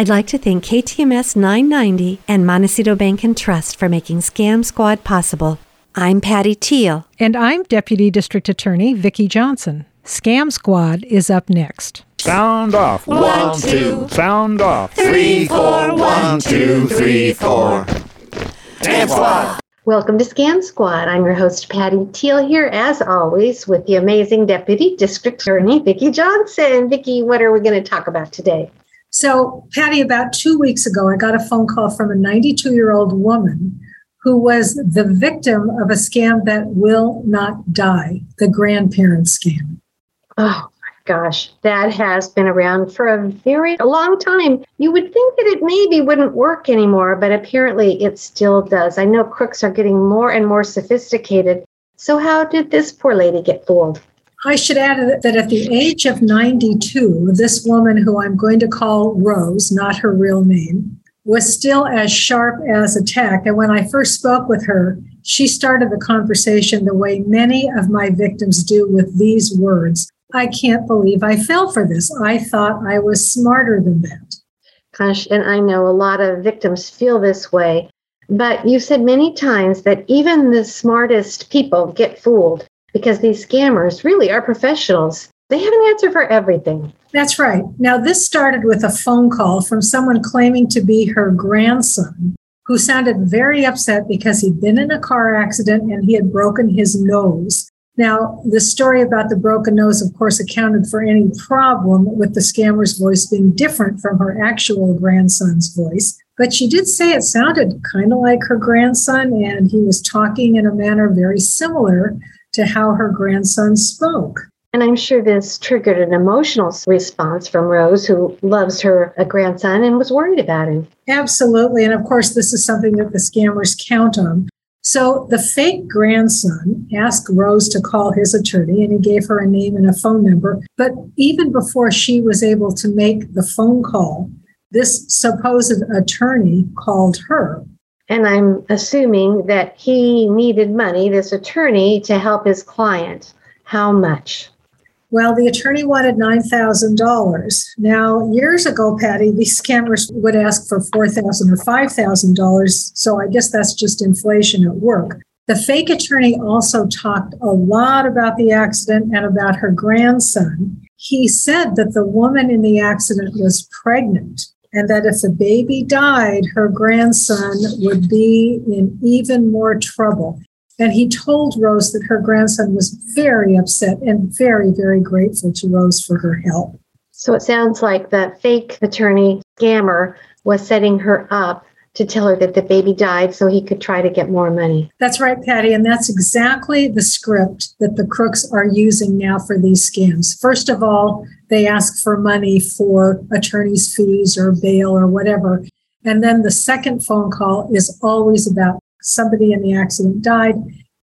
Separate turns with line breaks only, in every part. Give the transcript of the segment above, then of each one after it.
I'd like to thank KTMS 990 and Montecito Bank and Trust for making Scam Squad possible. I'm Patty Teal.
And I'm Deputy District Attorney Vicki Johnson. Scam Squad is up next.
Sound off.
One, two.
Sound off.
Three, four. One, two, three, four. Scam Squad.
Welcome to Scam Squad. I'm your host, Patty Teal, here as always with the amazing Deputy District Attorney, Vicki Johnson. Vicki, what are we going to talk about today?
So, Patty, about two weeks ago, I got a phone call from a 92 year old woman who was the victim of a scam that will not die the grandparent scam.
Oh, my gosh, that has been around for a very long time. You would think that it maybe wouldn't work anymore, but apparently it still does. I know crooks are getting more and more sophisticated. So, how did this poor lady get fooled?
I should add that at the age of 92, this woman, who I'm going to call Rose, not her real name, was still as sharp as a tack. And when I first spoke with her, she started the conversation the way many of my victims do with these words I can't believe I fell for this. I thought I was smarter than that.
Gosh, and I know a lot of victims feel this way. But you said many times that even the smartest people get fooled because these scammers really are professionals. They have an answer for everything.
That's right. Now, this started with a phone call from someone claiming to be her grandson who sounded very upset because he'd been in a car accident and he had broken his nose. Now, the story about the broken nose, of course, accounted for any problem with the scammer's voice being different from her actual grandson's voice. But she did say it sounded kind of like her grandson, and he was talking in a manner very similar to how her grandson spoke.
And I'm sure this triggered an emotional response from Rose, who loves her a grandson and was worried about him.
Absolutely. And of course, this is something that the scammers count on. So the fake grandson asked Rose to call his attorney, and he gave her a name and a phone number. But even before she was able to make the phone call, this supposed attorney called her
and I'm assuming that he needed money, this attorney, to help his client. How much?
Well, the attorney wanted $9,000. Now, years ago, Patty, these scammers would ask for $4,000 or $5,000. So I guess that's just inflation at work. The fake attorney also talked a lot about the accident and about her grandson. He said that the woman in the accident was pregnant and that if the baby died, her grandson would be in even more trouble. And he told Rose that her grandson was very upset and very, very grateful to Rose for her help.
So it sounds like the fake attorney scammer was setting her up to tell her that the baby died so he could try to get more money.
That's right, Patty. And that's exactly the script that the crooks are using now for these scams. First of all, they ask for money for attorney's fees or bail or whatever. And then the second phone call is always about somebody in the accident died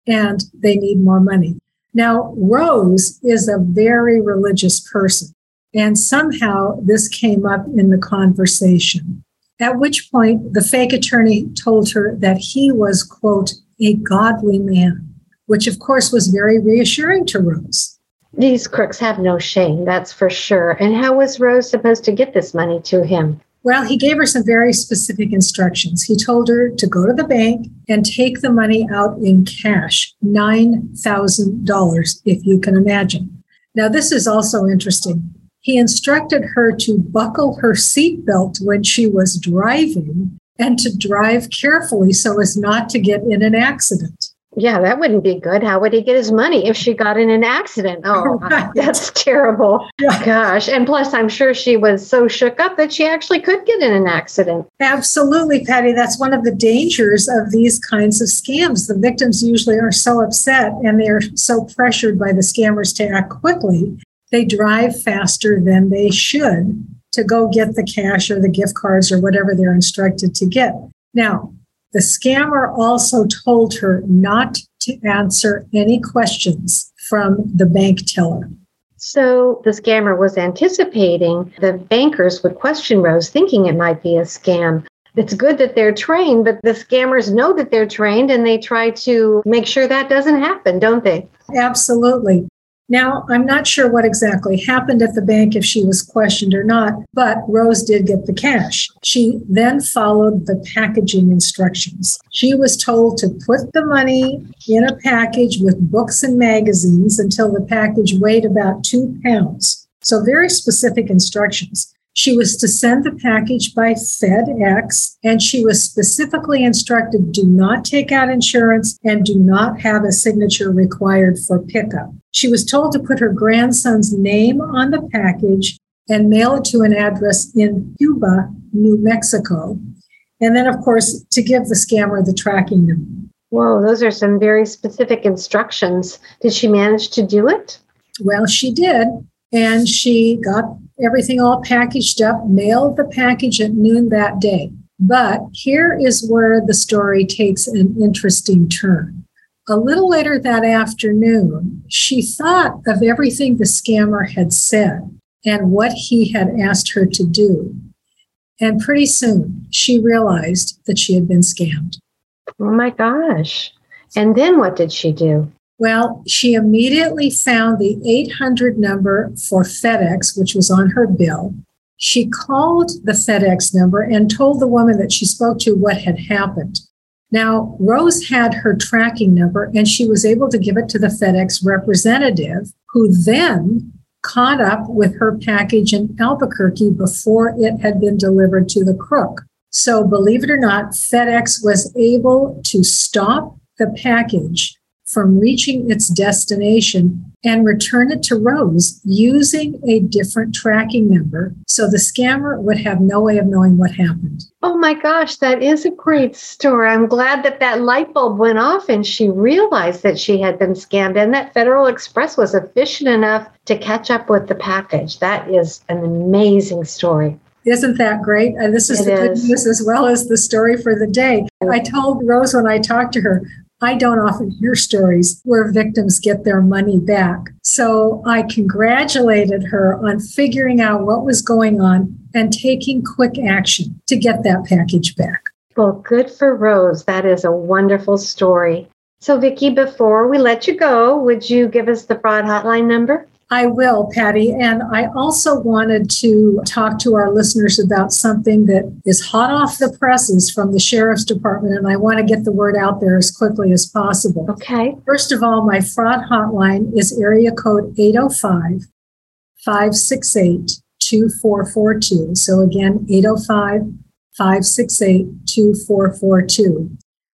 and they need more money. Now, Rose is a very religious person. And somehow this came up in the conversation. At which point, the fake attorney told her that he was, quote, a godly man, which of course was very reassuring to Rose.
These crooks have no shame, that's for sure. And how was Rose supposed to get this money to him?
Well, he gave her some very specific instructions. He told her to go to the bank and take the money out in cash $9,000, if you can imagine. Now, this is also interesting he instructed her to buckle her seatbelt when she was driving and to drive carefully so as not to get in an accident.
Yeah, that wouldn't be good. How would he get his money if she got in an accident? Oh, uh, right. that's terrible. Yeah. Gosh. And plus, I'm sure she was so shook up that she actually could get in an accident.
Absolutely, Patty. That's one of the dangers of these kinds of scams. The victims usually are so upset and they're so pressured by the scammers to act quickly they drive faster than they should to go get the cash or the gift cards or whatever they're instructed to get. Now, the scammer also told her not to answer any questions from the bank teller.
So the scammer was anticipating the bankers would question Rose, thinking it might be a scam. It's good that they're trained, but the scammers know that they're trained and they try to make sure that doesn't happen, don't they?
Absolutely. Now, I'm not sure what exactly happened at the bank if she was questioned or not, but Rose did get the cash. She then followed the packaging instructions. She was told to put the money in a package with books and magazines until the package weighed about two pounds. So, very specific instructions. She was to send the package by FedEx, and she was specifically instructed do not take out insurance and do not have a signature required for pickup. She was told to put her grandson's name on the package and mail it to an address in Cuba, New Mexico. And then, of course, to give the scammer the tracking number.
Whoa, those are some very specific instructions. Did she manage to do it?
Well, she did. And she got everything all packaged up, mailed the package at noon that day. But here is where the story takes an interesting turn. A little later that afternoon, she thought of everything the scammer had said and what he had asked her to do. And pretty soon, she realized that she had been scammed.
Oh my gosh. And then what did she do?
Well, she immediately found the 800 number for FedEx, which was on her bill. She called the FedEx number and told the woman that she spoke to what had happened. Now, Rose had her tracking number and she was able to give it to the FedEx representative, who then caught up with her package in Albuquerque before it had been delivered to the crook. So, believe it or not, FedEx was able to stop the package from reaching its destination and return it to Rose using a different tracking number so the scammer would have no way of knowing what happened.
Oh my gosh, that is a great story. I'm glad that that light bulb went off and she realized that she had been scammed and that Federal Express was efficient enough to catch up with the package. That is an amazing story.
Isn't that great? And this is it the good news as well as the story for the day. I told Rose when I talked to her, I don't often hear stories where victims get their money back. So I congratulated her on figuring out what was going on and taking quick action to get that package back.
Well, good for Rose. That is a wonderful story. So, Vicki, before we let you go, would you give us the fraud hotline number?
I will, Patty. And I also wanted to talk to our listeners about something that is hot off the presses from the Sheriff's Department. And I want to get the word out there as quickly as possible.
Okay.
First of all, my fraud hotline is area code 805 568 2442. So again, 805 568 2442.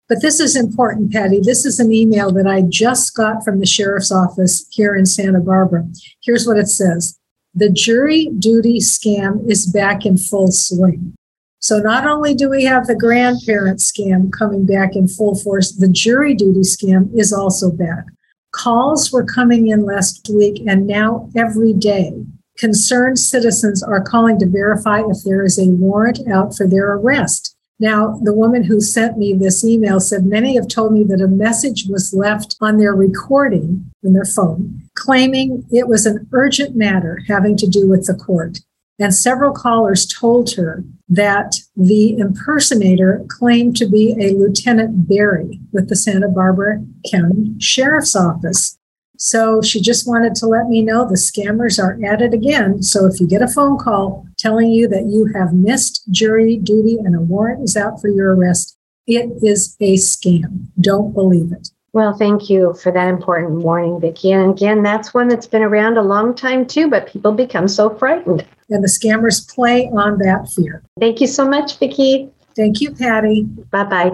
But this is important, Patty. This is an email that I just got from the sheriff's office here in Santa Barbara. Here's what it says The jury duty scam is back in full swing. So not only do we have the grandparent scam coming back in full force, the jury duty scam is also back. Calls were coming in last week and now every day. Concerned citizens are calling to verify if there is a warrant out for their arrest. Now, the woman who sent me this email said many have told me that a message was left on their recording in their phone claiming it was an urgent matter having to do with the court. And several callers told her that the impersonator claimed to be a Lieutenant Barry with the Santa Barbara County Sheriff's Office. So she just wanted to let me know the scammers are at it again. So if you get a phone call telling you that you have missed jury duty and a warrant is out for your arrest, it is a scam. Don't believe it.
Well, thank you for that important warning, Vicki. And again, that's one that's been around a long time too, but people become so frightened.
And the scammers play on that fear.
Thank you so much, Vicki.
Thank you, Patty.
Bye-bye.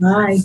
Bye.